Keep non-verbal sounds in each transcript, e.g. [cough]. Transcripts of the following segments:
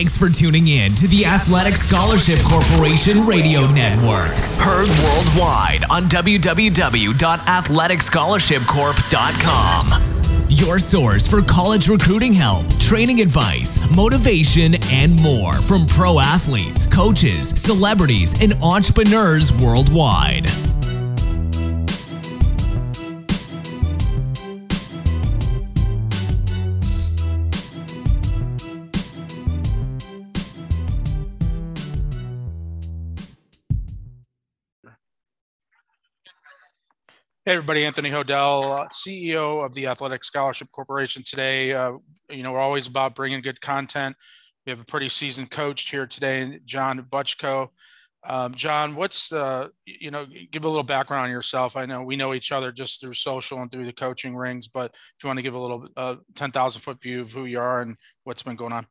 Thanks for tuning in to the Athletic Scholarship Corporation Radio Network. Heard worldwide on www.athleticscholarshipcorp.com. Your source for college recruiting help, training advice, motivation, and more from pro athletes, coaches, celebrities, and entrepreneurs worldwide. Hey, everybody, Anthony Hodel, uh, CEO of the Athletic Scholarship Corporation today. Uh, you know, we're always about bringing good content. We have a pretty seasoned coach here today, Jon Butchko. Um, Jon, what's the, you know, give a little background on yourself. I know we know each other just through social and through the coaching rings, but if you want to give a little uh, 10,000 foot view of who you are and what's been going on.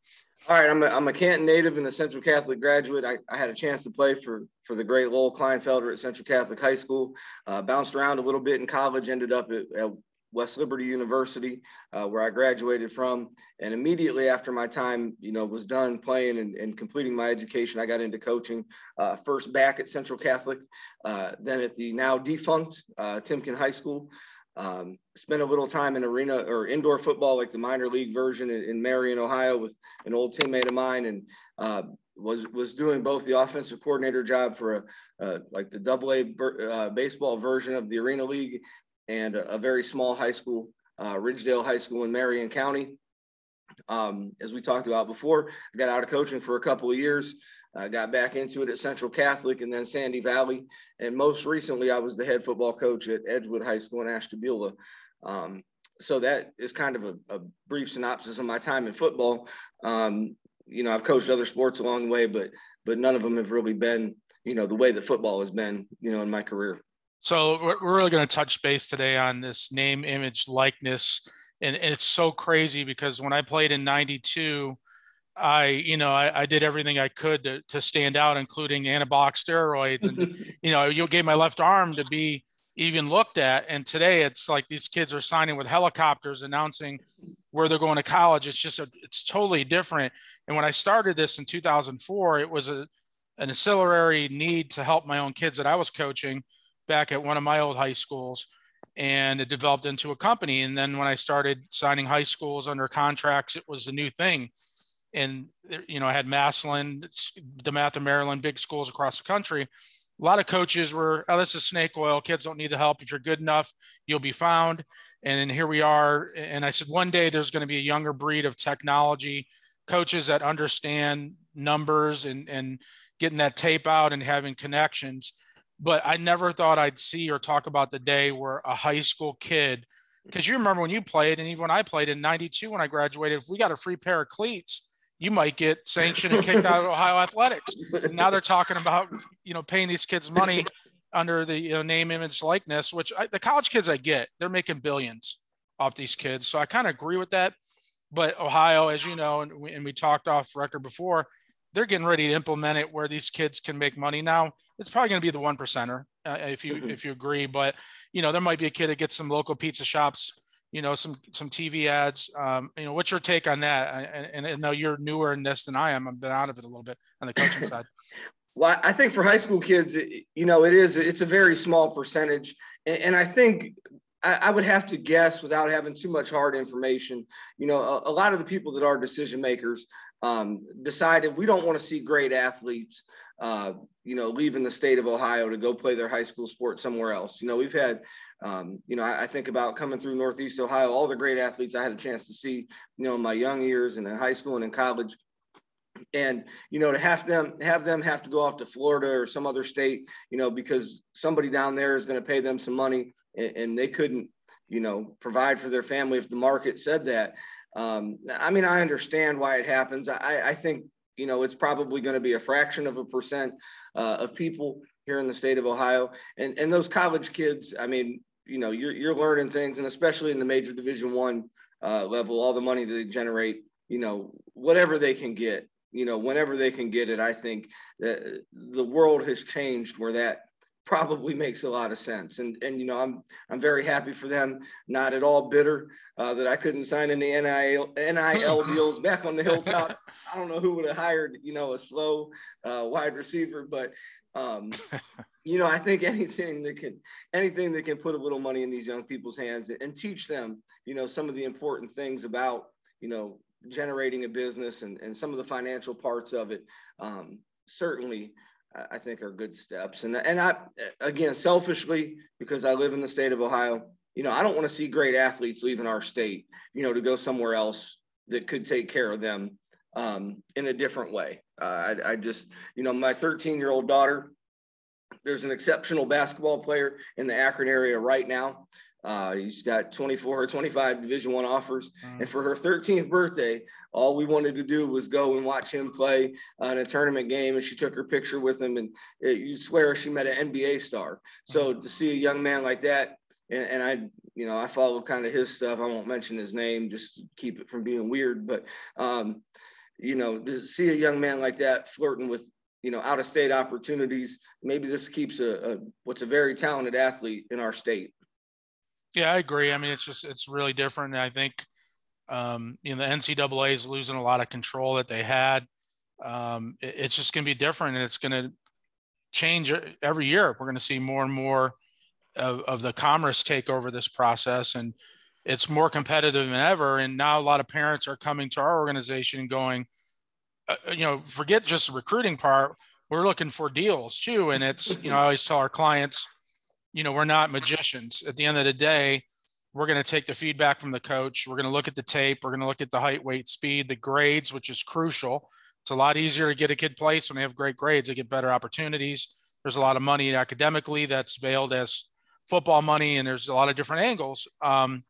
All right. I'm a, I'm a Canton native and a Central Catholic graduate. I, I had a chance to play for, for the great Lowell Kleinfelder at Central Catholic High School, uh, bounced around a little bit in college, ended up at, at West Liberty University, uh, where I graduated from. And immediately after my time, you know, was done playing and, and completing my education, I got into coaching. Uh, first back at Central Catholic, uh, then at the now defunct uh, Timken High School. Um, spent a little time in arena or indoor football, like the minor league version in, in Marion, Ohio, with an old teammate of mine, and uh, was was doing both the offensive coordinator job for a like the Double A uh, baseball version of the Arena League, and a, a very small high school, uh, Ridgedale High School in Marion County. Um, as we talked about before, I got out of coaching for a couple of years. I got back into it at Central Catholic and then Sandy Valley. And most recently, I was the head football coach at Edgewood High School in Ashtabula. Um, so that is kind of a, a, brief synopsis of my time in football. Um, you know, I've coached other sports along the way, but but none of them have really been, you know, the way that football has been, you know, in my career. So we're really going to touch base today on this name, image, likeness, and, it's so crazy because when I played in '92, I, you know, I, I, did everything I could to, to stand out, including anabolic steroids, and [laughs] you know, you gave my left arm to be even looked at. And today, it's like these kids are signing with helicopters, announcing where they're going to college. It's just a, it's totally different. And when I started this in 2004, it was a an ancillary need to help my own kids that I was coaching back at one of my old high schools and it developed into a company. And then when I started signing high schools under contracts, it was a new thing. And, you know, I had Massillon, DeMatha, Maryland, big schools across the country. A lot of coaches were, oh, this is snake oil. Kids don't need the help. If you're good enough, you'll be found. And here we are. And I said, one day there's going to be a younger breed of technology coaches that understand numbers and, and getting that tape out and having connections but I never thought I'd see or talk about the day where a high school kid, because you remember when you played, and even when I played in '92 when I graduated, if we got a free pair of cleats, you might get sanctioned and kicked out of Ohio athletics. And now they're talking about you know paying these kids money under the you know, name, image, likeness, which I, the college kids I get, they're making billions off these kids. So I kind of agree with that. But Ohio, as you know, and we, and we talked off record before, they're getting ready to implement it where these kids can make money now it's probably going to be the one percenter uh, if you mm-hmm. if you agree but you know there might be a kid that gets some local pizza shops you know some some tv ads um, you know what's your take on that? And, and i know you're newer in this than i am. I've been out of it a little bit on the coaching [laughs] side. Well i think for high school kids you know it is it's a very small percentage. And, and i think I, would have to guess without having too much hard information. You know, a, a lot of the people that are decision makers um, decided we don't want to see great athletes, uh, you know, leaving the state of Ohio to go play their high school sport somewhere else. You know, we've had, um, you know, I, I, think about coming through Northeast Ohio, all the great athletes I had a chance to see, you know, in my young years and in high school and in college. And you know, to have them have them have to go off to Florida or some other state, you know, because somebody down there is going to pay them some money, and, and they couldn't, you know, provide for their family if the market said that. Um, I mean, I understand why it happens. I, I think, you know, it's probably going to be a fraction of a percent uh, of people here in the state of Ohio. And, and those college kids, I mean, you know, you're, you're learning things, and especially in the major division one uh, level, all the money that they generate, you know, whatever they can get, you know, whenever they can get it, I think that the world has changed where that probably makes a lot of sense. And and you know, I'm I'm very happy for them. Not at all bitter uh, that I couldn't sign any NIL NIL [laughs] deals back on the hilltop. I don't know who would have hired you know a slow uh, wide receiver, but um, [laughs] you know, I think anything that can anything that can put a little money in these young people's hands and teach them, you know, some of the important things about you know generating a business and, and some of the financial parts of it um, certainly I think are good steps. And and I again selfishly because I live in the state of Ohio, you know, I don't want to see great athletes leaving our state, you know, to go somewhere else that could take care of them um, in a different way. Uh, I, I just, you know, my 13 year old daughter, there's an exceptional basketball player in the Akron area right now. Uh, he's got 24 or 25 Division One offers, mm. and for her 13th birthday, all we wanted to do was go and watch him play uh, in a tournament game. And she took her picture with him, and it, you swear she met an NBA star. So mm. to see a young man like that, and, and I, you know, I follow kind of his stuff. I won't mention his name just to keep it from being weird, but um, you know, to see a young man like that flirting with you know out of state opportunities, maybe this keeps a, a what's a very talented athlete in our state. Yeah, I agree. I mean, it's just it's really different. And I think um, you know the NCAA is losing a lot of control that they had. Um, it, it's just going to be different, and it's going to change every year. We're going to see more and more of, of the commerce take over this process, and it's more competitive than ever. And now a lot of parents are coming to our organization going, uh, uh you know, forget just the recruiting part. We're looking for deals too, and it's you know I always tell our clients you know, we're not magicians. At the end of the day, we're going to take the feedback from the coach. We're going to look at the tape. We're going to look at the height, weight, speed, the grades, which is crucial. It's a lot easier to get a kid placed when they have great grades. They get better opportunities. There's a lot of money academically that's veiled as football money, and there's a lot of different angles. Um,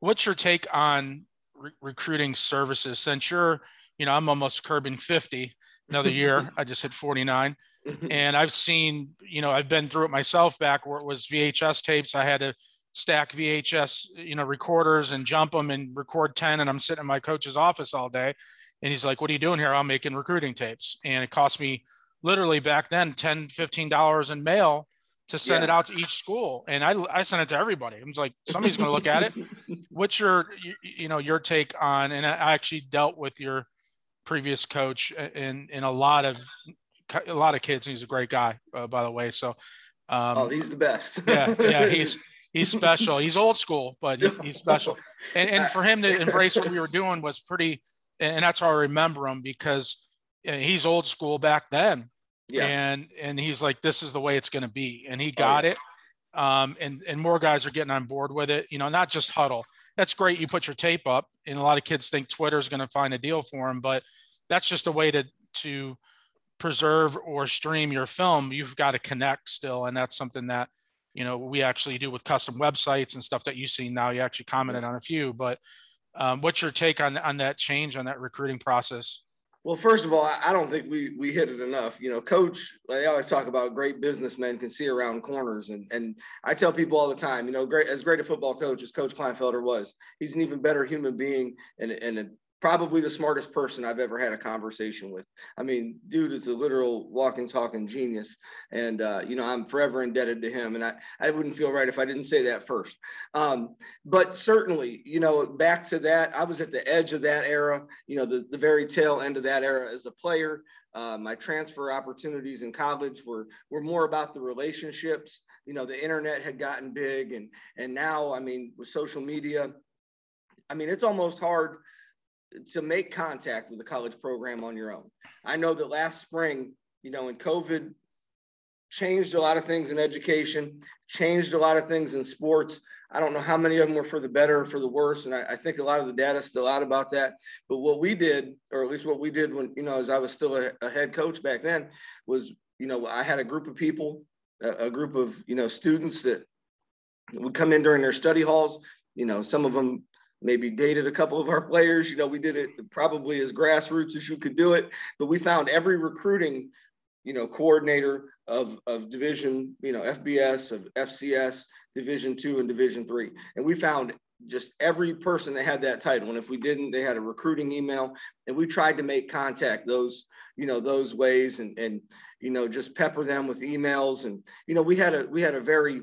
what's your take on re- recruiting services? Since you're, you know, I'm almost curbing 50 another year. [laughs] I just hit 49. [laughs] and I've seen, you know, I've been through it myself back where it was VHS tapes. I had to stack VHS, you know, recorders and jump them and record 10. And I'm sitting in my coach's office all day. And he's like, What are you doing here? I'm making recruiting tapes. And it cost me literally back then 10 $15 in mail to send yeah. it out to each school. And I, I sent it to everybody. I was like, somebody's going to look at it. [laughs] What's your, you, you know, your take on, and I actually dealt with your previous coach in, in a lot of a lot of kids. He's a great guy, uh, by the way. So, um, oh, he's the best. yeah, yeah, he's [laughs] he's special. He's old school, but he, he's special. And and for him to embrace what we were doing was pretty, and that's how I remember him because he's old school back then. Yeah. And and he's like, this is the way it's going to be, and he got oh, yeah. it. Um, and and more guys are getting on board with it. You know, not just Hudl. That's great. You put your tape up, and a lot of kids think Twitter is going to find a deal for them, but that's just a way to to preserve or stream your film, you've got to connect still. And that's something that, you know, we actually do with custom websites and stuff that you see now. You actually commented on a few, but um, what's your take on, on that change on that recruiting process? Well, first of all, I don't think we we hit it enough. You know, coach, they always talk about great businessmen can see around corners. And and I tell people all the time, you know, great as great a football coach as Coach Kleinfelder was, he's an even better human being and, and a probably the smartest person I've ever had a conversation with. I mean, dude is a literal walking, talking genius. And, uh, you know, I'm forever indebted to him. And I, I wouldn't feel right if I didn't say that first. Um, but certainly, you know, back to that, I was at the edge of that era, you know, the, the very tail end of that era as a player. Uh, my transfer opportunities in college were, were more about the relationships. You know, the internet had gotten big. And, and now, I mean, with social media, I mean, it's almost hard to make contact with the college program on your own. I know that last spring, you know, when COVID changed a lot of things in education, changed a lot of things in sports. I don't know how many of them were for the better or for the worse. And I, I think a lot of the data is still out about that. But what we did, or at least what we did when, you know, as I was still a, a head coach back then, was, you know, I had a group of people, a, a group of, you know, students that would come in during their study halls. You know, some of them maybe dated a couple of our players. You know, we did it probably as grassroots as you could do it, but we found every recruiting, you know, coordinator of, of division, you know, FBS, of FCS, division two and division three. And we found just every person that had that title. And if we didn't, they had a recruiting email. And we tried to make contact those, you know, those ways and and you know, just pepper them with emails. And, you know, we had a we had a very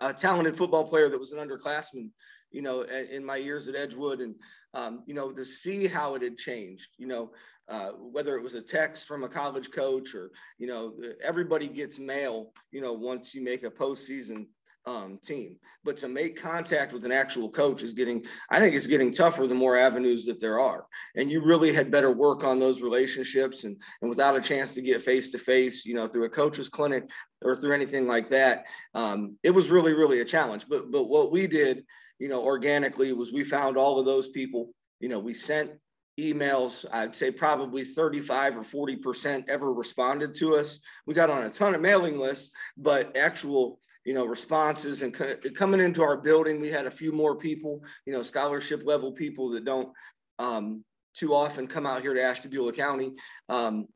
uh, talented football player that was an underclassman, you know, in my years at Edgewood. And um, you know, to see how it had changed, you know, uh, whether it was a text from a college coach or, you know, everybody gets mail, you know, once you make a postseason um, team. But to make contact with an actual coach is getting, I think it's getting tougher the more avenues that there are. And you really had better work on those relationships and, and without a chance to get face to face, you know, through a coach's clinic or through anything like that, um, it was really, really a challenge. But, but what we did, you know, organically was we found all of those people, you know, we sent emails, I'd say probably 35 or 40% ever responded to us. We got on a ton of mailing lists, but actual, you know, responses and coming into our building, we had a few more people, you know, scholarship level people that don't um, too often come out here to Ashtabula County. Um,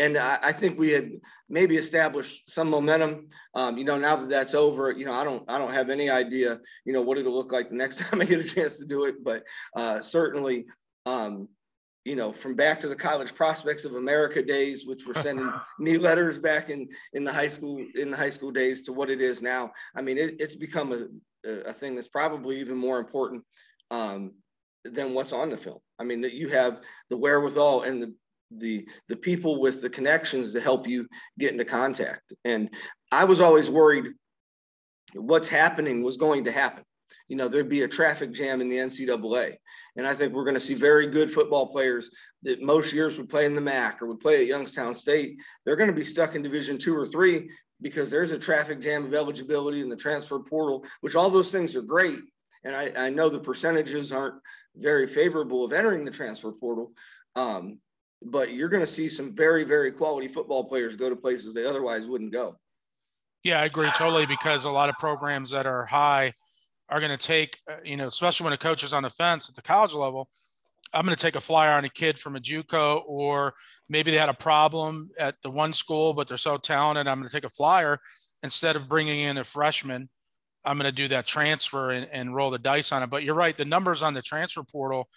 and I, I, think we had maybe established some momentum. Um, you know, now that that's over, you know, I don't, I don't have any idea, you know, what it'll look like the next [laughs] time I get a chance to do it. But uh, certainly, um, you know, from back to the college prospects of America days, which were sending [laughs] me letters back in in the high school in the high school days to what it is now. I mean, it, it's become a, a thing that's probably even more important um, than what's on the film. I mean, that you have the wherewithal and the the the people with the connections to help you get into contact. And I was always worried what's happening was going to happen you know, there'd be a traffic jam in the NCAA. And I think we're going to see very good football players that most years would play in the MAC or would play at Youngstown State. They're going to be stuck in Division two or three because there's a traffic jam of eligibility in the transfer portal, which all those things are great. And I, I know the percentages aren't very favorable of entering the transfer portal. Um, but you're going to see some very, very quality football players go to places they otherwise wouldn't go. Yeah, I agree totally because a lot of programs that are high – are going to take, uh, you know, especially when a coach is on the fence at the college level, I'm going to take a flyer on a kid from a JUCO, or maybe they had a problem at the one school, but they're so talented. I'm going to take a flyer instead of bringing in a freshman. I'm going to do that transfer and, and roll the dice on it. But you're right, the numbers on the transfer portal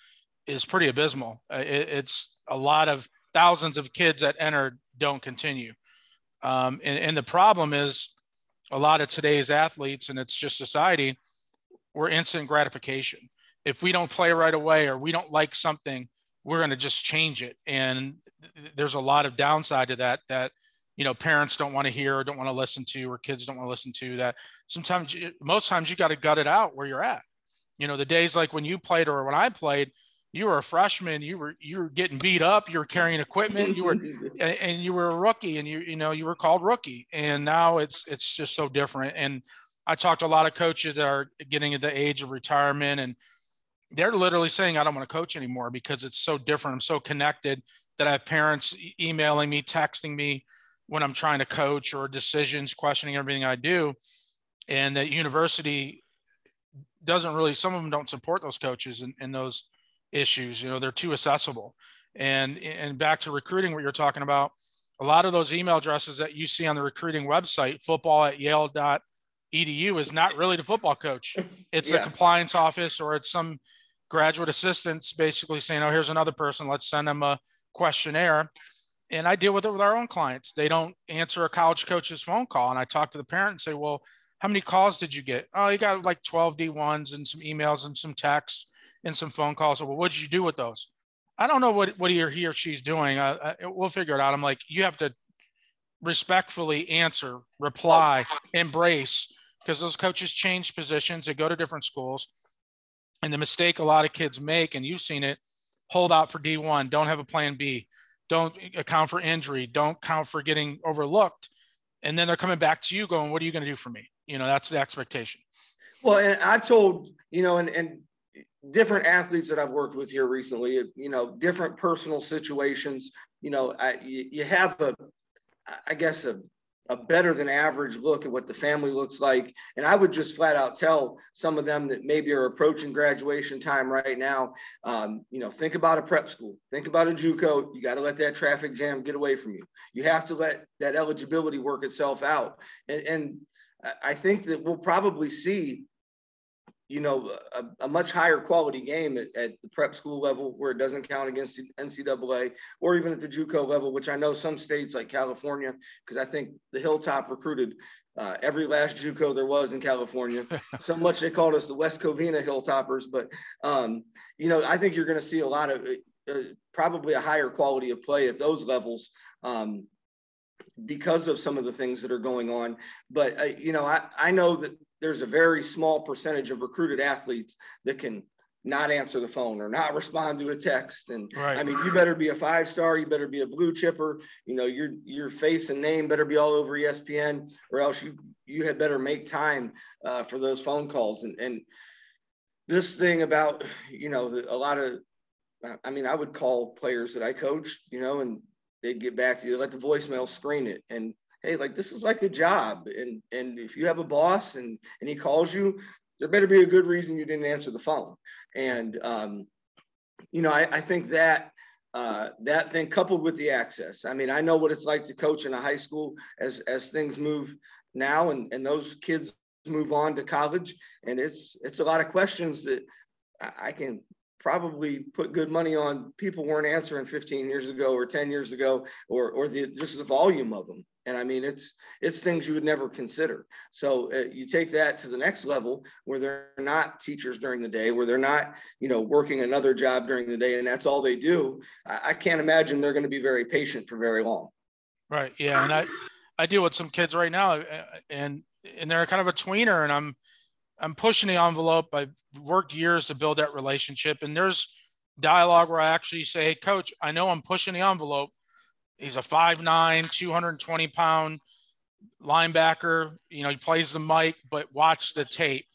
is pretty abysmal. Uh, it, it's a lot of thousands of kids that enter don't continue. Um, and, and the problem is a lot of today's athletes, and it's just society we're instant gratification. If we don't play right away or we don't like something, we're going to just change it. And there's a lot of downside to that that you know parents don't want to hear or don't want to listen to or kids don't want to listen to that sometimes most times you got to gut it out where you're at you know the days like when you played or when i played you were a freshman you were you were getting beat up you were carrying equipment you were [laughs] and you were a rookie and you you know you were called rookie and now it's it's just so different and I talked to a lot of coaches that are getting at the age of retirement and they're literally saying, I don't want to coach anymore because it's so different. I'm so connected that I have parents emailing me, texting me when I'm trying to coach or decisions, questioning everything I do. And that university doesn't really, some of them don't support those coaches and, in those issues. You know, they're too accessible. And, and back to recruiting, what you're talking about, a lot of those email addresses that you see on the recruiting website, football at yale dot edu is not really the football coach. [laughs] It's yeah. a compliance office or it's some graduate assistants basically saying, oh, here's another person. Let's send them a questionnaire. And I deal with it with our own clients. They don't answer a college coach's phone call. And I talk to the parent and say, well, how many calls did you get? Oh, you got like 12 D1s and some emails and some texts and some phone calls. Well, what did you do with those? I don't know what, what he or he or she's doing. I, we'll figure it out. I'm like, you have to respectfully answer, reply, embrace because those coaches change positions, they go to different schools. And the mistake a lot of kids make, and you've seen it, hold out for D1, don't have a plan B, don't account for injury, don't count for getting overlooked. And then they're coming back to you going, What are you going to do for me? You know, that's the expectation. Well, and I've told, you know, and, and different athletes that I've worked with here recently, you know, different personal situations, you know, I, you, have a, I guess, a, a better than average look at what the family looks like. And I would just flat out tell some of them that maybe are approaching graduation time right now, um, you know, think about a prep school, think about a JUCO. You got to let that traffic jam get away from you. You have to let that eligibility work itself out. And, and I think that we'll probably see you know, a, a, much higher quality game at, at, the prep school level where it doesn't count against the NCAA or even at the JUCO level, which I know some states like California, because I think the Hilltop recruited uh, every last JUCO there was in California. [laughs] so much they called us the West Covina Hilltoppers. But, um, you know, I think you're going to see a lot of uh, probably a higher quality of play at those levels. Um, because of some of the things that are going on. But, uh, you know, I, I know that there's a very small percentage of recruited athletes that can not answer the phone or not [laughs] respond to a text. And right. I mean, you better be a five star, you better be a blue chipper, you know, your your face and name better be all over ESPN, or else you you had better make time uh, for those phone calls. And and this thing about you know the, a lot of, I mean, I would call players that I coached, you know, and they'd get back to you, let the voicemail screen it, and hey, like this is like a job. And and if you have a boss and and he calls you, there better be a good reason you didn't answer the phone. And um, you know, I, I think that uh, that thing coupled with the access. I mean, I know what it's like to coach in a high school as as things move now, and and those kids move on to college, and it's it's a lot of questions that I can probably put good money on people weren't answering 15 years ago or 10 years ago or or the just the volume of them. And i mean it's it's things you would never consider. So uh, you take that to the next level where they're not teachers during the day where they're not you know working another job during the day and that's all they do. I, I can't imagine they're going to be very patient for very long. Right yeah and i i deal with some kids right now uh, and and they're kind of a tweener and i'm i'm pushing the envelope i've worked years to build that relationship and there's dialogue where i actually say hey coach i know i'm pushing the envelope He's a 5'9, 220 pound linebacker. You know, he plays the mic, but watch the tape.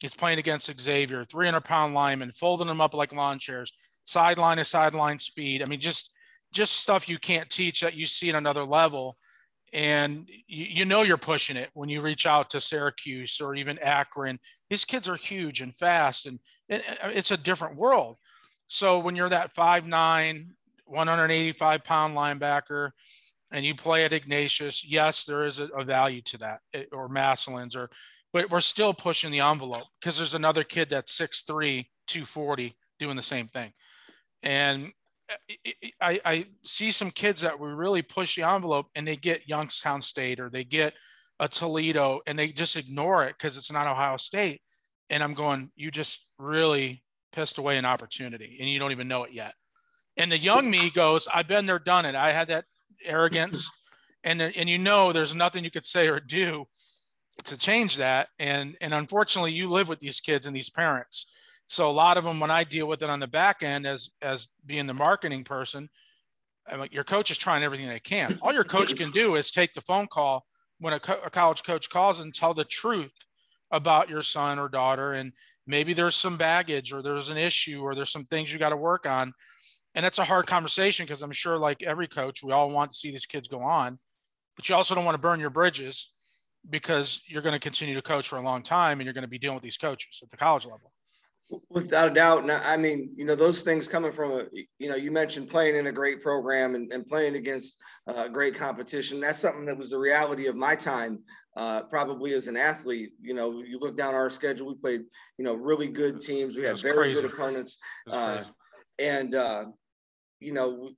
He's playing against Xavier, 300 pound lineman, folding them up like lawn chairs, sideline to sideline speed. I mean, just just stuff you can't teach that you see at another level. And you, you know you're pushing it when you reach out to Syracuse or even Akron. These kids are huge and fast, and it, it's a different world. So when you're that five nine, 185 pound linebacker and you play at Ignatius, yes, there is a, a value to that, eh, or Massillon's, or but we're still pushing the envelope because there's another kid that's 6'3, 240 doing the same thing. And I, I see some kids that we really push the envelope and they get Youngstown State or they get a Toledo and they just ignore it because it's not Ohio State. And I'm going, you just really pissed away an opportunity and you don't even know it yet. And the young me goes, I've been there, done it. I had that arrogance. [laughs] And, and you know, there's nothing you could say or do to change that. And, and unfortunately, you live with these kids and these parents. So a lot of them, when I deal with it on the back end as, as being the marketing person, I'm like, your coach is trying everything they can. All your coach can do is take the phone call when a, co- a college coach calls and tell the truth about your son or daughter. And maybe there's some baggage or there's an issue or there's some things you got to work on and that's a hard conversation because I'm sure, like every coach, we all want to see these kids go on, but you also don't want to burn your bridges because you're going to continue to coach for a long time and you're going to be dealing with these coaches at the college level. Without a doubt. Now, I mean, you know, those things coming from a, you know, you mentioned playing in a great program and, and playing against uh, great competition. That's something that was the reality of my time, uh, probably as an athlete. You know, you look down our schedule, we played, you know, really good teams. We had very crazy. good opponents. Uh, and, uh, you know,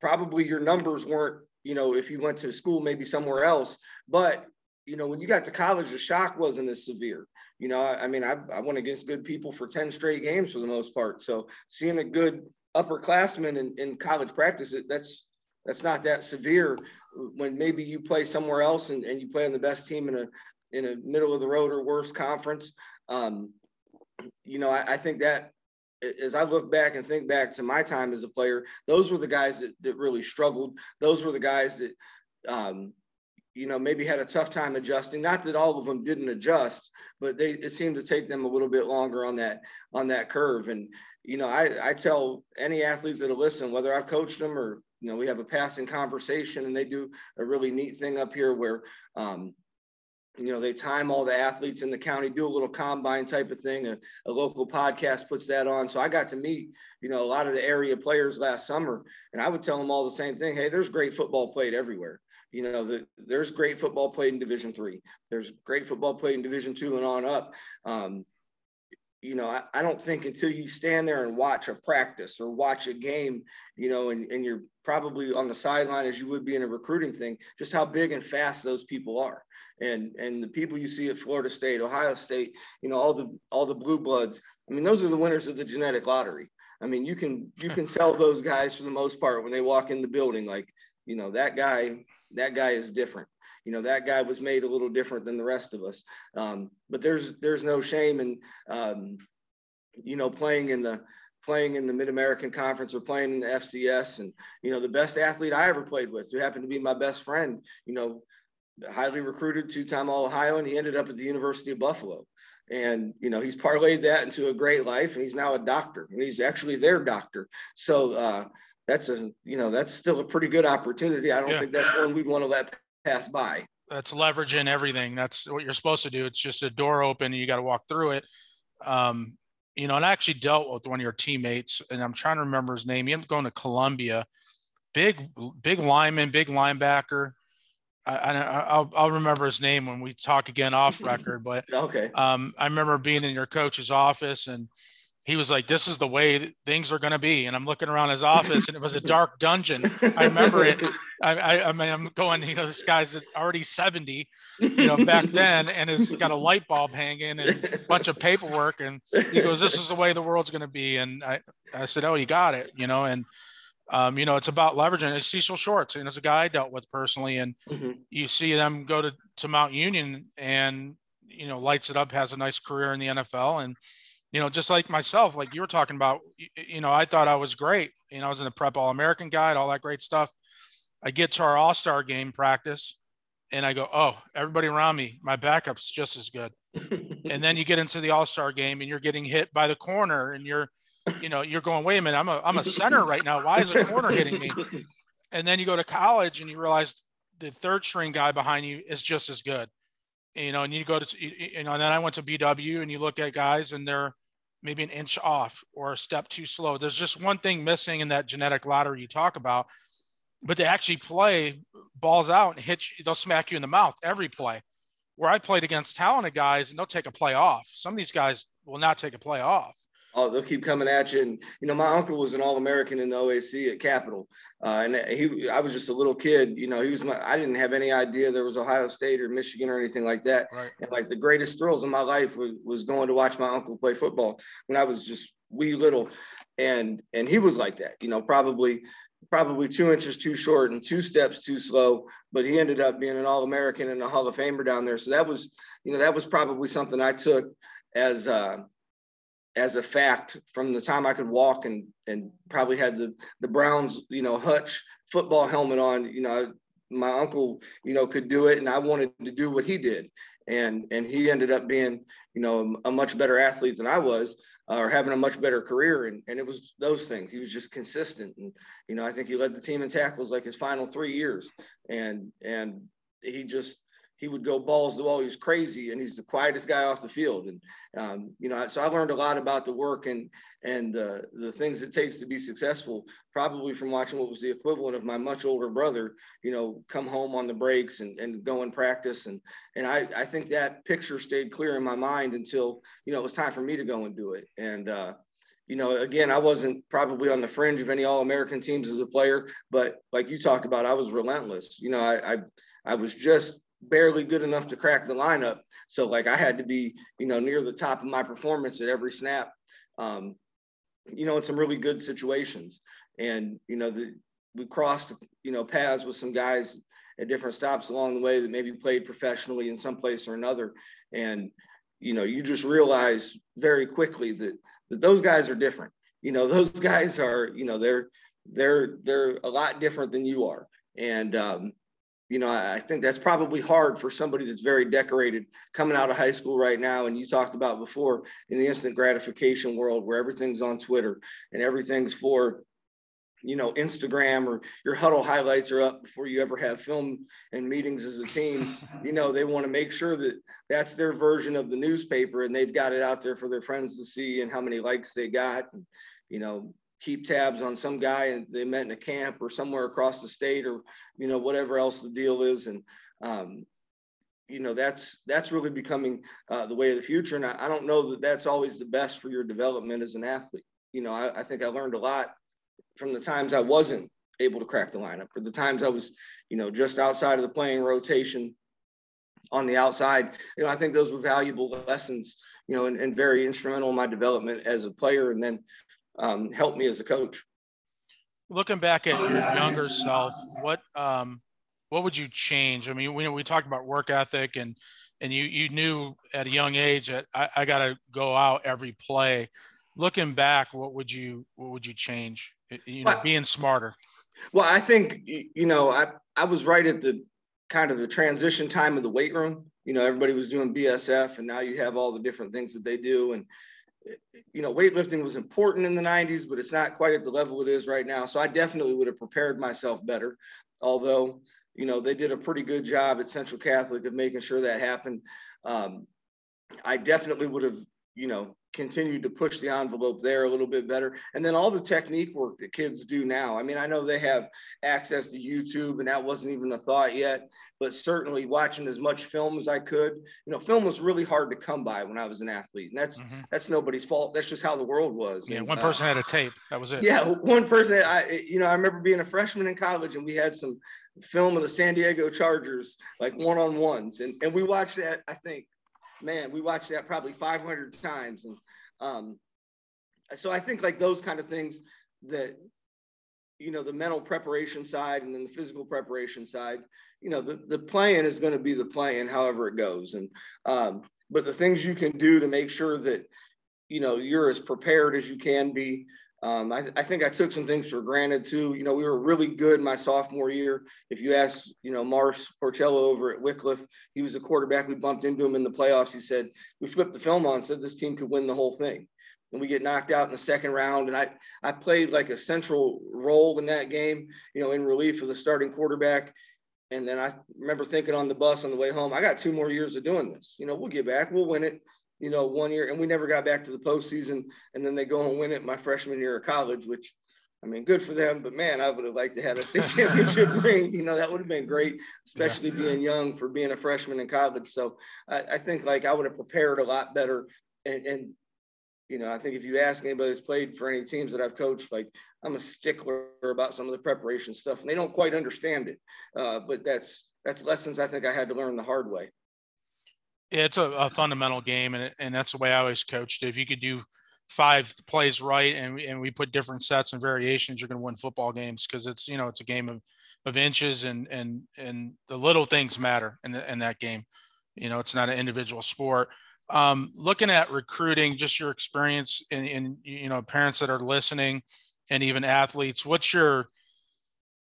probably your numbers weren't, you know, if you went to school maybe somewhere else, but you know, when you got to college, the shock wasn't as severe. You know, I, I mean, I, I went against good people for 10 straight games for the most part. So seeing a good upperclassman in, in college practice, that's that's not that severe when maybe you play somewhere else and, and you play on the best team in a in a middle of the road or worse conference. Um, you know, I, I think that as I look back and think back to my time as a player, those were the guys that, that really struggled. Those were the guys that, um, you know, maybe had a tough time adjusting. Not that all of them didn't adjust, but they it seemed to take them a little bit longer on that on that curve. And you know, I I tell any athlete that'll listen, whether I've coached them or you know, we have a passing conversation, and they do a really neat thing up here where um, you know, they time all the athletes in the county, do a little combine type of thing. A, a, local podcast puts that on. So I got to meet, you know, a lot of the area players last summer, and I would tell them all the same thing. Hey, there's great football played everywhere. You know, the, there's great football played in Division three. There's great football played in Division two and on up. Um, you know, I, I, don't think until you stand there and watch a practice or watch a game, you know, and, and you're probably on the sideline as you would be in a recruiting thing, just how big and fast those people are. And and the people you see at Florida State, Ohio State, you know, all the all the blue bloods. I mean, those are the winners of the genetic lottery. I mean, you can you [laughs] can tell those guys for the most part when they walk in the building, like, you know, that guy, that guy is different. You know that guy was made a little different than the rest of us. Um, but there's there's no shame in um, you know playing in the playing in the mid-american conference or playing in the fcs and you know the best athlete i ever played with who happened to be my best friend you know highly recruited two-time all ohio and he ended up at the university of buffalo. And you know he's parlayed that into a great life and he's now a doctor and he's actually their doctor. So uh, that's a you know that's still a pretty good opportunity i don't yeah. think that's one we'd want to let pass by. That's leveraging everything. That's what you're supposed to do. It's just a door open and you got to walk through it. Um, you know, and I actually dealt with one of your teammates, and I'm trying to remember his name. He ended up going to Columbia. Big, big lineman, big linebacker. I, will I'll remember his name when we talk again off [laughs] record. But okay, um, I remember being in your coach's office and he was like, "This is the way things are going to be." And I'm looking around his office, and it was a dark dungeon. I remember it. I, I, I, mean, I'm going, you know, this guy's already 70, you know, back then, and has got a light bulb hanging and a bunch of paperwork. And he goes, "This is the way the world's going to be." And I, I said, "Oh, you got it," you know, and. Um, you know, it's about leveraging. It's Cecil Shorts, and it's a guy I dealt with personally, and mm-hmm. you see them go to, to Mount Union, and you know, lights it up, has a nice career in the NFL, and you know, just like myself, like you were talking about, you know, I thought I was great. You know, I was in the prep all American guide, all that great stuff. I get to our all star game practice and I go, oh, everybody around me, my backup's just as good. [laughs] and then you get into the all star game and you're getting hit by the corner and you're, you know, you're going, wait a minute, I'm a, I'm a center right now. Why is a corner hitting me? [laughs] And then you go to college and you realize the third string guy behind you is just as good. You know, and you go to, you know, and then I went to BW and you look at guys and they're, maybe an inch off or a step too slow. There's just one thing missing in that genetic lottery you talk about, but they actually play balls out and hit you, they'll smack you in the mouth every play. Where I played against talented guys and they'll take a play off. Some of these guys will not take a play off oh, they'll keep coming at you. And you know, my uncle was an All-American in the OAC at Capital, uh, and he, I was just a little kid. You know, he was my. I didn't have any idea there was Ohio State or Michigan or anything like that. Right. And like the greatest thrills in my life was, was going to watch my uncle play football when I was just wee little, and and he was like that. You know, probably probably two inches too short and two steps too slow, but he ended up being an All-American and a Hall of Famer down there. So that was, you know, that was probably something I took as uh, as a fact from the time I could walk and and probably had the the Browns you know hutch football helmet on you know my uncle you know could do it and I wanted to do what he did. And and he ended up being you know a much better athlete than I was uh, or having a much better career. And and it was those things. He was just consistent. And you know I think he led the team in tackles like his final 3 years. And and he just he would go balls to the wall. He's crazy, and he's the quietest guy off the field. And um, you know, so I learned a lot about the work and and uh, the things it takes to be successful. Probably from watching what was the equivalent of my much older brother. You know, come home on the breaks and, and go and practice. And and I I think that picture stayed clear in my mind until you know it was time for me to go and do it. And uh, you know, again, I wasn't probably on the fringe of any All American teams as a player, but like you talked about, I was relentless. You know, I, I I was just barely good enough to crack the lineup. So like I had to be, you know, near the top of my performance at every snap. Um, you know, in some really good situations. And, you know, the, we crossed, you know, paths with some guys at different stops along the way that maybe played professionally in some place or another. And, you know, you just realize very quickly that, that those guys are different. You know, [laughs] those guys are, you know, they're, they're, they're a lot different than you are. And, um, you know, I think that's probably hard for somebody that's very decorated coming out of high school right now. And you talked about before in the instant gratification world where everything's on Twitter and everything's for, you know, Instagram or your Hudl highlights are up before you ever have film and meetings as a team. [laughs] You know, they want to make sure that that's their version of the newspaper and they've got it out there for their friends to see and how many likes they got. And, you know, keep tabs on some guy and they met in a camp or somewhere across the state or you know whatever else the deal is. And um, you know that's that's really becoming uh, the way of the future. And I, I, don't know that that's always the best for your development as an athlete. You know I, I, think i learned a lot from the times i wasn't able to crack the lineup or the times i was you know just outside of the playing rotation on the outside. You know i think those were valuable lessons you know and, and very instrumental in my development as a player. And then um, helped me as a coach looking back at your younger self what um what would you change? I mean, we we talked about work ethic and and you you knew at a young age that I, I got to go out every play. Looking back, what would you what would you change? You know, well, being smarter. Well, I think you know I I was right at the kind of the transition time of the weight room. You know, everybody was doing BSF, and now you have all the different things that they do. And you know, weightlifting was important in the 90s, but it's not quite at the level it is right now. So I definitely would have prepared myself better. Although you know, they did a pretty good job at Central Catholic of making sure that happened. Um, I definitely would have, you know, continued to push the envelope there a little bit better. And then all the technique work that kids do now. I mean, I know they have access to YouTube and that wasn't even a thought yet, but certainly watching as much film as I could. You know, film was really hard to come by when I was an athlete. And that's mm-hmm. that's nobody's fault. That's just how the world was. Yeah, and, one person uh, had a tape. That was it. Yeah, one person I you know, I remember being a freshman in college and we had some film of the San Diego Chargers, like one on ones. And, and we watched that, I think, man, we watched that probably 500 times. And um, so I think like those kind of things that, you know, the mental preparation side and then the physical preparation side, you know, the, the playing is going to be the plan however it goes. And, um, but the things you can do to make sure that, you know, you're as prepared as you can be, um, I, I, think I took some things for granted too. You know, we were really good my sophomore year. If you ask, you know, Mars Porcello over at Wickliffe, he was the quarterback. We bumped into him in the playoffs. He said, we flipped the film on, said this team could win the whole thing. And we get knocked out in the second round. And I, I played like a central role in that game, you know, in relief of the starting quarterback. And then I remember thinking on the bus on the way home, I got two more years of doing this. You know, we'll get back, we'll win it you know, one year, and we never got back to the postseason. And then they go and win it my freshman year of college, which I mean, good for them. But man, I would have liked to have a state [laughs] championship ring. You know, that would have been great, especially yeah. being young for being a freshman in college. So I, I, think like I would have prepared a lot better. And, and you know, I think if you ask anybody that's played for any teams that I've coached, like I'm a stickler about some of the preparation stuff, and they don't quite understand it. Uh, but that's that's lessons I think I had to learn the hard way it's a, a fundamental game, and and that's the way I always coached. If you could do five plays right, and we, and we put different sets and variations, you're going to win football games because it's you know it's a game of of inches, and and and the little things matter in the, in that game. You know, it's not an individual sport. Um, looking at recruiting, just your experience in, in you know parents that are listening, and even athletes. What's your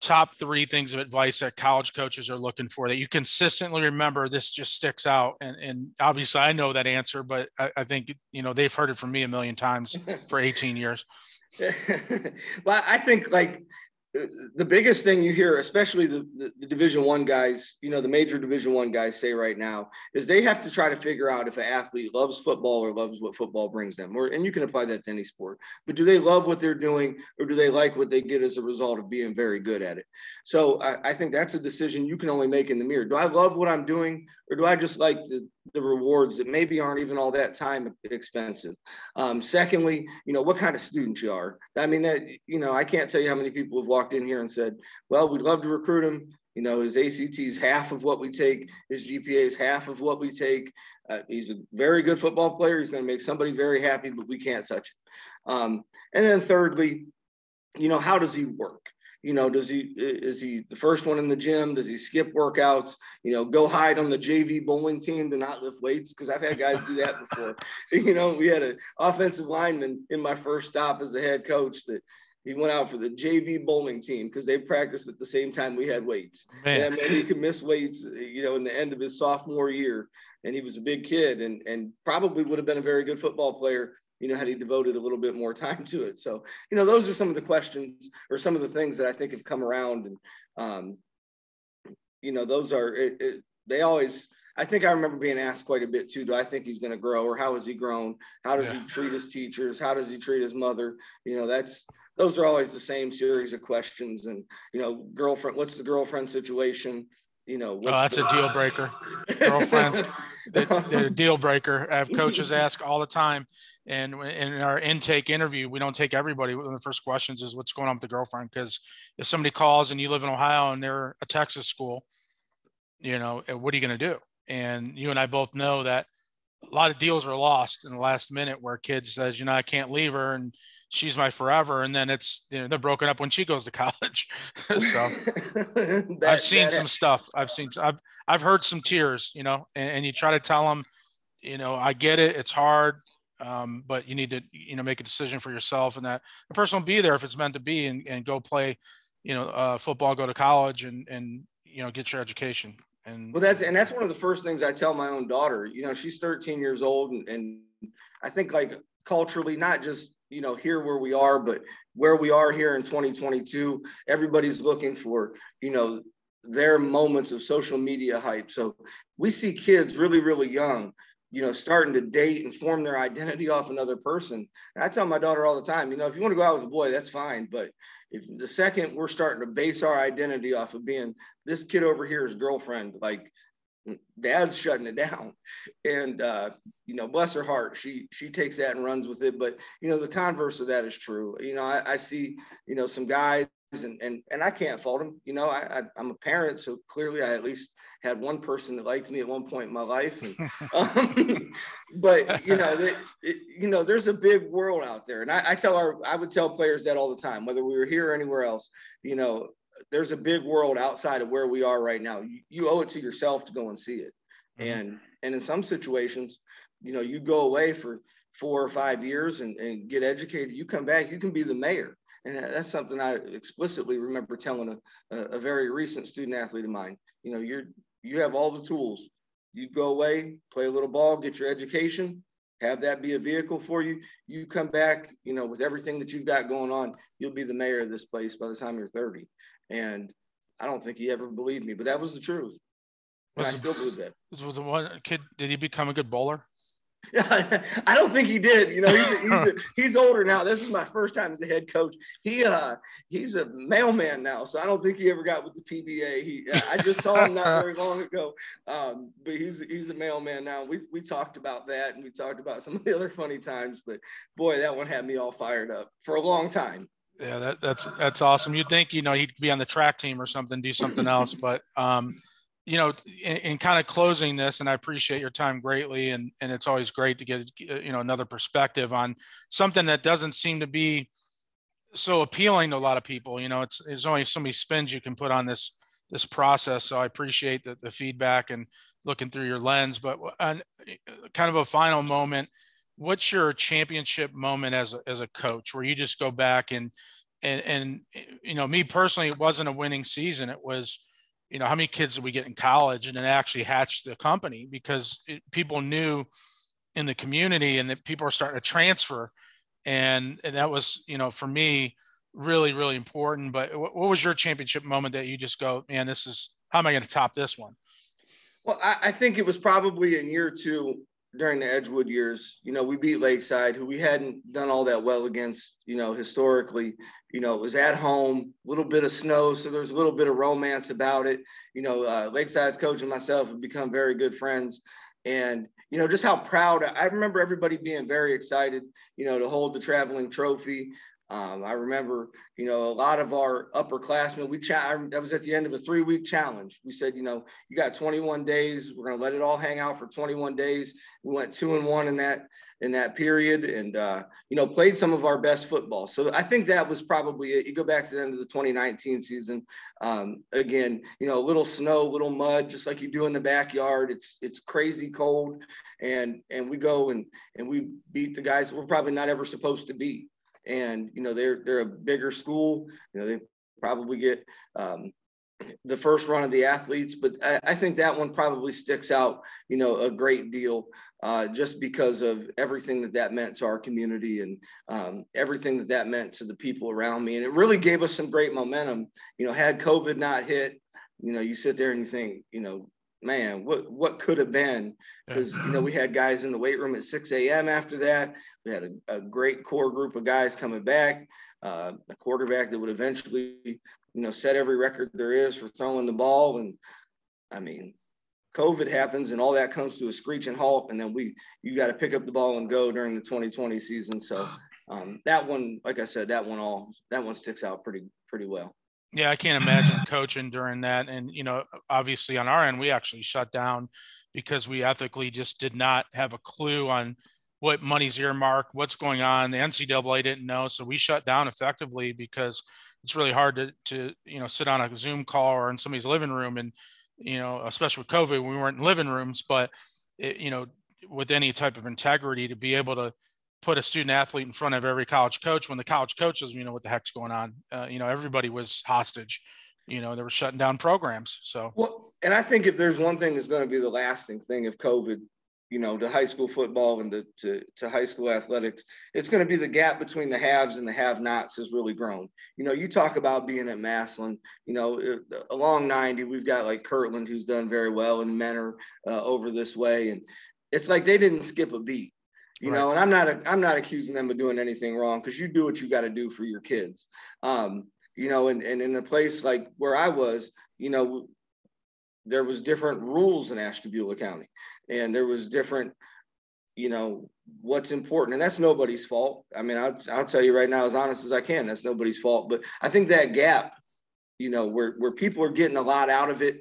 top three things of advice that college coaches are looking for that you consistently remember this just sticks out. And, and obviously i know that answer but I, I think you know they've heard it from me a million times [laughs] for 18 years. [laughs] Well i think like the biggest thing you hear, especially the, the, the, Division One guys, you know, the major Division One guys say right now, is they have to try to figure out if an athlete loves football or loves what football brings them. Or and you can apply that to any sport. But do they love what they're doing, or do they like what they get as a result of being very good at it? So I, I think that's a decision you can only make in the mirror. Do I love what I'm doing, or do I just like the the rewards that maybe aren't even all that time expensive. Um, secondly, you know, what kind of student you are. I mean, that, you know, I can't tell you how many people have walked in here and said, well, we'd love to recruit him. You know, his ACT is half of what we take, his GPA is half of what we take. Uh, he's a very good football player. He's going to make somebody very happy, but we can't touch it. Um, and then thirdly, you know, how does he work? You know, does he is he the first one in the gym? Does he skip workouts? You know, go hide on the JV bowling team to not lift weights? Because I've had guys do that before. [laughs] you know, we had an offensive lineman in my first stop as the head coach that he went out for the JV bowling team because they practiced at the same time we had weights. Man. And he could miss weights, you know, in the end of his sophomore year. And he was a big kid and, and probably would have been a very good football player you know, had he devoted a little bit more [laughs] time to it. So, you know, those are some of the questions or some of the things that I think have come around. And, um, you know, those are, it, it, they always, I think I remember being asked quite a bit too. Do I think he's going to grow or how has he grown? How does yeah. he treat his teachers? How does he treat his mother? You know, that's, those are always the same series of questions. And, you know, girlfriend, what's the girlfriend situation? You know. Oh, that's the- a deal breaker. Girlfriends, [laughs] they're a deal breaker. I have coaches ask all the time, and in our intake interview, we don't take everybody. One of the first questions is what's going on with the girlfriend, because if somebody calls and you live in Ohio and they're a Texas school, you know, eh, what are you going to do? And you and I both know that a lot of deals are lost in the last minute where a kid says, you know, I can't leave her and she's my forever. And then it's, you know, they're broken up when she goes to [laughs] college. [laughs] so [laughs] that, I've seen that, some stuff. I've seen, I've, I've heard some tears, you know, and, and, you try to tell them, you know, I get it. It's hard. Um, but you need to, you know, make a decision for yourself and that the person will be there if it's meant to be and, and go play, you know, uh, football, go to college and, and, you know, get your education. And well, that's and that's one of the first things I tell my own daughter. You know, she's 13 years old, and, and I think like culturally, not just you know here where we are, but where we are here in 2022, everybody's looking for you know their moments of social media hype. So we see kids really, really young, you know, starting to date and form their identity [laughs] off another person. And I tell my daughter all the time, you know, if you want to go out with a boy, that's fine, but if the second we're starting to base our identity off of being this kid over here is girlfriend, like dad's shutting it down. [laughs] And uh, you know, bless her heart, she she takes that and runs with it. But you know, the converse of that is true. You know, I, I see, you know, some guys and and and I can't fault them. You know, I, I am a parent, so clearly I at least had one person that liked me at one point in my life. And, [laughs] um, but you know, it, it, you know, there's a big world out there, and I, I tell our I would tell players that all the time, whether we were here or anywhere else. You know, there's a big world outside of where we are right now. You, you owe it to yourself to go and see it. Mm-hmm. And and in some situations, you know, you go away for four or five years and, and get educated. You come back, you can be the mayor and that's something I explicitly remember telling a, a, very recent student athlete of mine. You know, you're you have all the tools. You go away, play a little ball, get your education, have that be a vehicle for you. You come back, you know, with everything that you've got going on, you'll be the mayor of this place by the time you're 30. And I don't think he ever believed me, but that was the truth. Was I still believe that. Was the one kid? Did he become a good bowler? [laughs] I don't think he did. You know, he's, a, he's, a, [laughs] he's older now. This is my first time as a head coach. He uh he's a mailman now, so I don't think he ever got with the PBA. He I just saw him not very long ago. Um, but he's he's a mailman now. We we talked about that and we talked about some of the other funny times. But boy, that one had me all fired up for a long time. Yeah, that, that's that's awesome. You'd think you know he'd be on the track team or something, do something else, but um you know, in, in, kind of closing this, and I appreciate your time greatly, and and it's always great to get uh, you know another perspective on something that doesn't seem to be so appealing to a lot of people. You know, it's there's only so many spins you can put on this this process. So I appreciate the, the feedback and looking through your lens. But on uh, kind of a final moment, what's your championship moment as a, as a coach where you just go back and and and you know me personally, it wasn't a winning season. It was you know, how many kids did we get in college and then actually hatched the company because it, people knew in the community and that people are starting to transfer. And, and that was, you know, for me, really, really important. But what, what was your championship moment that you just go, man, this is, how am I going to top this one? Well, I, I think it was probably in year two during the Edgewood years, you know, we beat Lakeside, who we hadn't done all that well against, you know, historically. You know, it was at home, a little bit of snow, so there's a little bit of romance about it. You know, uh, Lakeside's coach and myself have become very good friends. And, you know, just how proud I remember everybody being very excited, you know, to hold the traveling trophy. Um, I remember, you know, a lot of our upperclassmen, we that was at the end of a three week challenge. We said, you know, you got 21 days. We're going to let it all hang out for 21 days. We went two and one in that in that period, and uh, you know, played some of our best football. So I think that was probably it. You go back to the end of the 2019 season. Um, again, you know, a little snow, little mud, just like you do in the backyard. It's it's crazy cold, and and we go and and we beat the guys we're probably not ever supposed to beat and you know they're they're a bigger school. You know they probably get um, the first run of the athletes, but I, I, think that one probably sticks out. You know a great deal uh, just because of everything that that meant to our community and um, everything that that meant to the people around me, and it really gave us some great momentum. You know, had COVID not hit, you know, you sit there and you think, you know, man, what what could have been? Because you know we had guys in the weight room at 6 a.m. After that, we had a, a great core group of guys coming back. Uh, a quarterback that would eventually, you know, set every record there is for throwing the ball, and I mean, COVID happens and all that comes to a screeching halt, and then we you got to pick up the ball and go during the 2020 season. So um, that one, like I said, that one all that one sticks out pretty pretty well. Yeah, I can't imagine coaching during that. And you know, obviously on our end, we actually shut down because we ethically just did not have a clue on what money's earmarked, what's going on. The NCAA didn't know, so we shut down effectively because it's really hard to to you know sit on a Zoom call or in somebody's living room and you know, especially with COVID, we weren't in living rooms, but it, you know, with any type of integrity to be able to put a student athlete in front of every college coach when the college coaches, you know, what the heck's going on. Uh, you know, everybody was hostage. You know, they were shutting down programs. So, well, and I think if there's one thing that's going to be the lasting thing of COVID, you know, to high school football and to, to, to high school athletics, it's going to be the gap between the haves and the have-nots has really grown. You know, you talk about being at Massillon, you know, along 90, we've got like Kirtland, who's done very well, and Mentor uh, over this way. And it's like they didn't skip a beat, you right. know, and I'm not, I'm not accusing them of doing anything wrong because you do what you got to do for your kids. Um, you know, and, and in a place like where I was, you know, there was different rules in Ashtabula County and there was different, you know, what's important. And that's nobody's fault. I mean, I'll, I'll tell you right now, as honest as I can, that's nobody's fault. But I think that gap, you know, where, where people are getting a lot out of it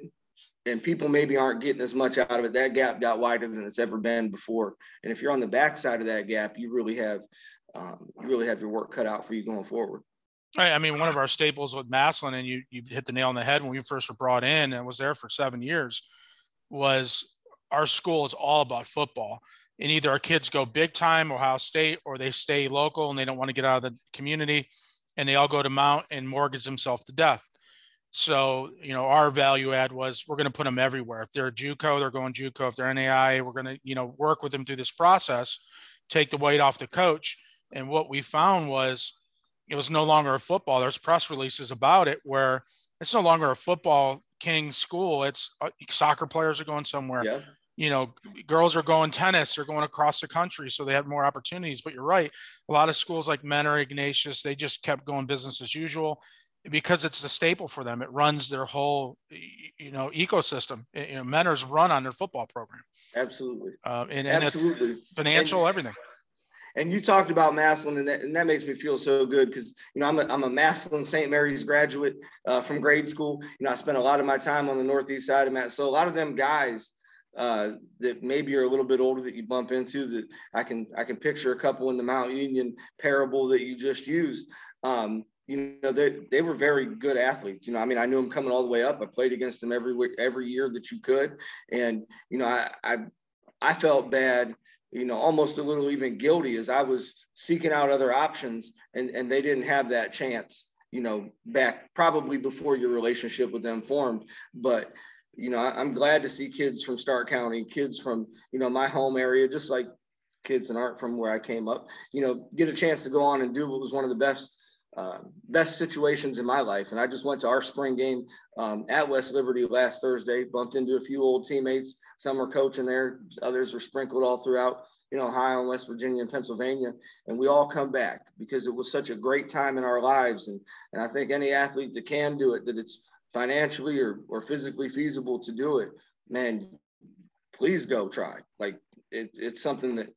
and people maybe aren't getting as much out of it, that gap got wider than it's ever been before. And if you're on the backside of that gap, you really have, um, you really have your work cut out for you going forward. Right. I mean, one of our staples with Massillon, and you you hit the nail on the head when we first were brought in, and was there for seven years, was our school is all about football. And either our kids go big time Ohio State, or they stay local and they don't want to get out of the community, and they all go to Mount and mortgage themselves to death. So, you know, our value add was we're going to put them everywhere. If they're a JUCO, they're going JUCO. If they're NAI, we're going to, you know, work with them through this process, take the weight off the coach. And what we found was it was no longer a football. There's press releases about it where it's no longer a football king school. It's uh, soccer players are going somewhere. Yeah. You know, girls are going tennis, they're going across the country, so they have more opportunities. But you're right, a lot of schools like Mentor, Ignatius, they just kept going business as usual because it's a staple for them. It runs their whole, you know, ecosystem. You know, Mentor's run on their football program. Absolutely. Uh, and, and Absolutely. financial, and, everything and you talked about Massillon, and that, and that makes me feel so good because you know I'm a, I'm a Massillon St. Mary's graduate uh, from grade school. You know, I spent a lot of my time on the northeast side of Matt, so a lot of them guys uh, that maybe are a little bit older that you bump into that I can I can picture a couple in the Mount Union parable that you just used. Um, you know, they, they were very good athletes. You know, I mean, I knew them coming all the way up. I played against them every every year that you could, and you know, I I, I felt bad you know, almost a little even guilty as I was seeking out other options and, and they didn't have that chance, you know, back probably before your relationship with them formed. But, you know, I, am glad to see kids from Stark County, kids from, you know, my home area, just like kids that aren't from where I came up, you know, get a chance to go on and do what was one of the best uh, best situations in my life. And I just went to our spring game um, at West Liberty last Thursday, bumped into a few old teammates. Some are coaching there, others are sprinkled all throughout, you know, Ohio and West Virginia and Pennsylvania. And we all come back because it was such a great time in our lives. And, and I think any athlete that can do it, that it's financially or, or physically feasible to do it, man, please go try. Like it, it's something that,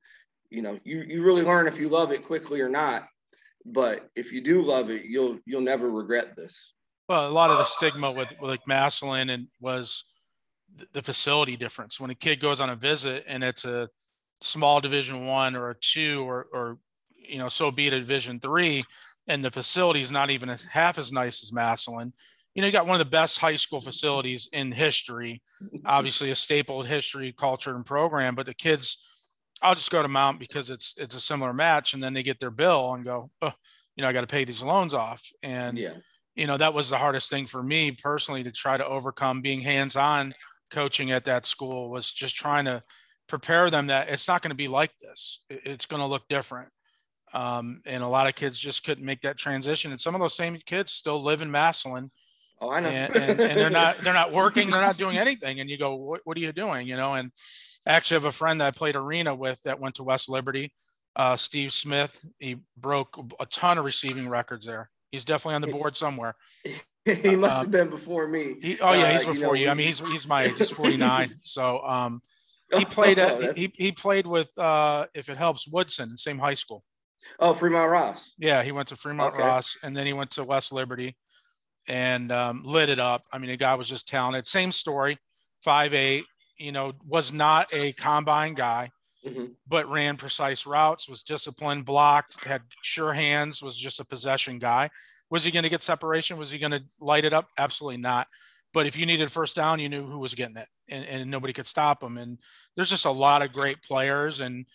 you know, you, you really learn if you love it quickly or not but if you do love it, you'll you'll never regret this. Well, a lot of the stigma with, with like Massillon and was the facility difference. When a kid goes on a visit and it's a small division one or a two or or you know, so be it a division three, and the facility is not even half as nice as Massillon. You know, you got one of the best high school facilities in history, obviously a staple of history, culture, and program, but the kids I'll just go to Mount because it's it's a similar match, and then they get their bill and go, oh, you know, I got to pay these loans off, and yeah. you know that was the hardest thing for me personally to try to overcome. Being hands-on coaching at that school was just trying to prepare them that it's not going to be like this. It's going to look different. Um, and a lot of kids just couldn't make that transition. And some of those same kids still live in Massillon. Oh, I know. And, and, and they're not [laughs] they're not working. They're not doing anything. And you go, what, what are you doing? You know, and actually have a friend that I played arena with that went to West Liberty, uh, Steve Smith. He broke a ton of receiving records there. He's definitely on the board somewhere. [laughs] he must have been before me. He, oh yeah, he's uh, before you. Know, you. I mean, he's he's my age. He's [laughs] 49. so um, [laughs] he played at, he he played with uh, if it helps Woodson, same high school. Oh, Fremont Ross. Yeah, he went to Fremont okay. Ross, and then he went to West Liberty, and um, lit it up. I mean, the guy was just talented. Same story, five eight. You know, was not a combine guy, mm-hmm. but ran precise routes. Was disciplined, blocked, had sure hands. Was just a possession guy. Was he going to get separation? Was he going to light it up? Absolutely not. But if you needed first down, you knew who was getting it, and, and nobody could stop him. And there's just a lot of great players, and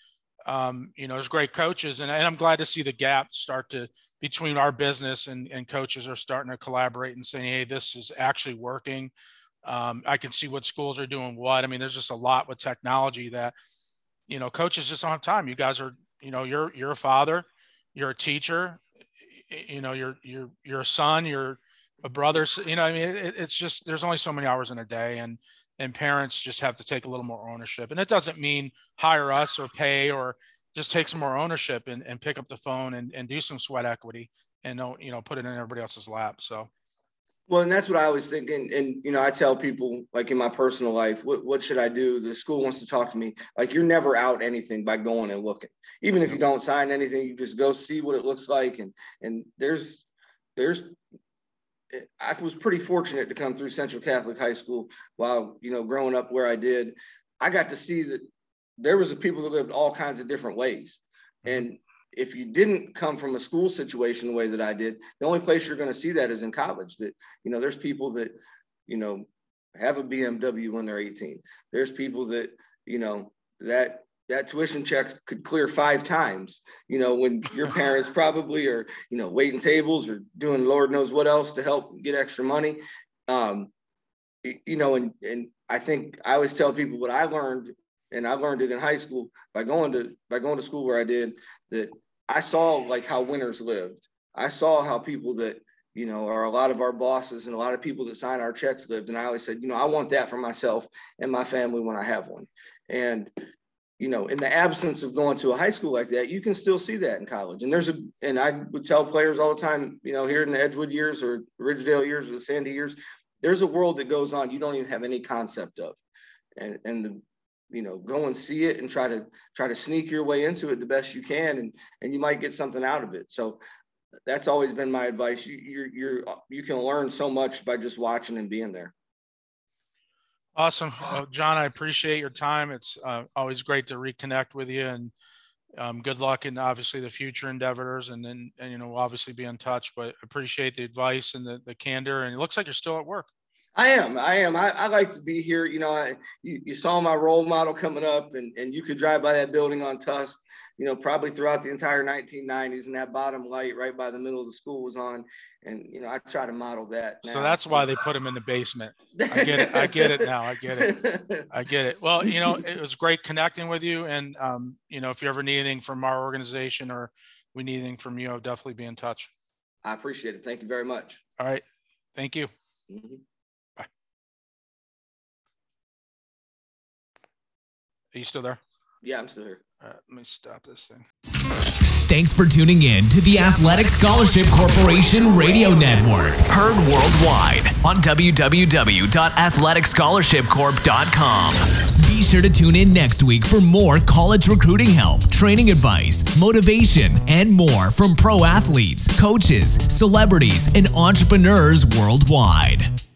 um, you know, there's great coaches, and, and, I'm glad to see the gap start to between our business and, and coaches are starting to collaborate and saying, hey, this is actually working. Um, I can see what schools are doing what. I mean, there's just a lot with technology that, you know, coaches just don't have time. You guys are, you know, you're you're a father, you're a teacher, you know, you're you're you're a son, you're a brother. You know, I mean, it, it's just there's only so many hours in a day, and and parents just have to take a little more ownership. And it doesn't mean hire us or pay or just take some more ownership and, and pick up the phone and, and do some sweat equity and don't, you know, put it in everybody else's lap. So. Well, and that's what I was thinking. And, you know, I tell people like in my personal life, what, what should I do? The school wants to talk to me. Like you're never out anything by going and looking. Even if you don't sign anything, you just go see what it looks like. And, and there's, there's I was pretty fortunate to come through Central Catholic High School while you know growing up where I did. I got to see that there was a people that lived all kinds of different ways, mm-hmm. and if you didn't come from a school situation the way that I did, the only place you're going to see that is in college. That you know, there's people that you know have a BMW when they're 18. There's people that you know that that tuition checks could clear five times you know when your [laughs] parents probably are you know waiting tables or doing lord knows what else to help get extra money um, you know and and i think i always tell people what i learned and i learned it in high school by going to by going to school where i did that i saw like how winners lived i saw how people that you know, are a lot of our bosses and a lot of people that sign our checks lived. And I always said, you know, I want that for myself and my family when I have one. And you know, in the absence of going to a high school like that, you can still see that in college. And there's a, and I would tell players all the time, you know, here in the Edgewood years or Ridgedale years or the Sandy years, there's a world that goes on you don't even have any concept of. And, and the, you know, go and see it and try to try to sneak your way into it the best you can, and and you might get something out of it. So that's always been my advice. You you're, you're you can learn so much by just watching and being there. Awesome. Well, Jon, I appreciate your time. It's uh, always great to reconnect with you and um, good luck in obviously the future endeavors and then, and, you know, we'll obviously be in touch, but appreciate the advice and the, the candor. And it looks like you're still at work. I am. I am. I, I like to be here. You know, I, you, you saw my role model coming up and, and you could drive by that building on Tusk you know, probably throughout the entire 1990s, and that bottom light right by the middle of the school was on. And you know, I try to model that. Now. So that's why they put him in the basement. I get it. I get it now. I get it. [laughs] I get it. Well, you know, it was great connecting with you, and um, you know, if you ever need anything from our organization or we need anything from you, I'll definitely be in touch. I appreciate it. Thank you very much. All right. Thank you. Mm-hmm. Are you still there? Yeah, I'm still here. Right, let me stop this thing. Thanks for tuning in to the Athletic Scholarship Corporation Radio Network, heard worldwide on www.athleticscholarshipcorp.com. Be sure to tune in next week for more college recruiting help, training advice, motivation, and more from pro athletes, coaches, celebrities, and entrepreneurs worldwide.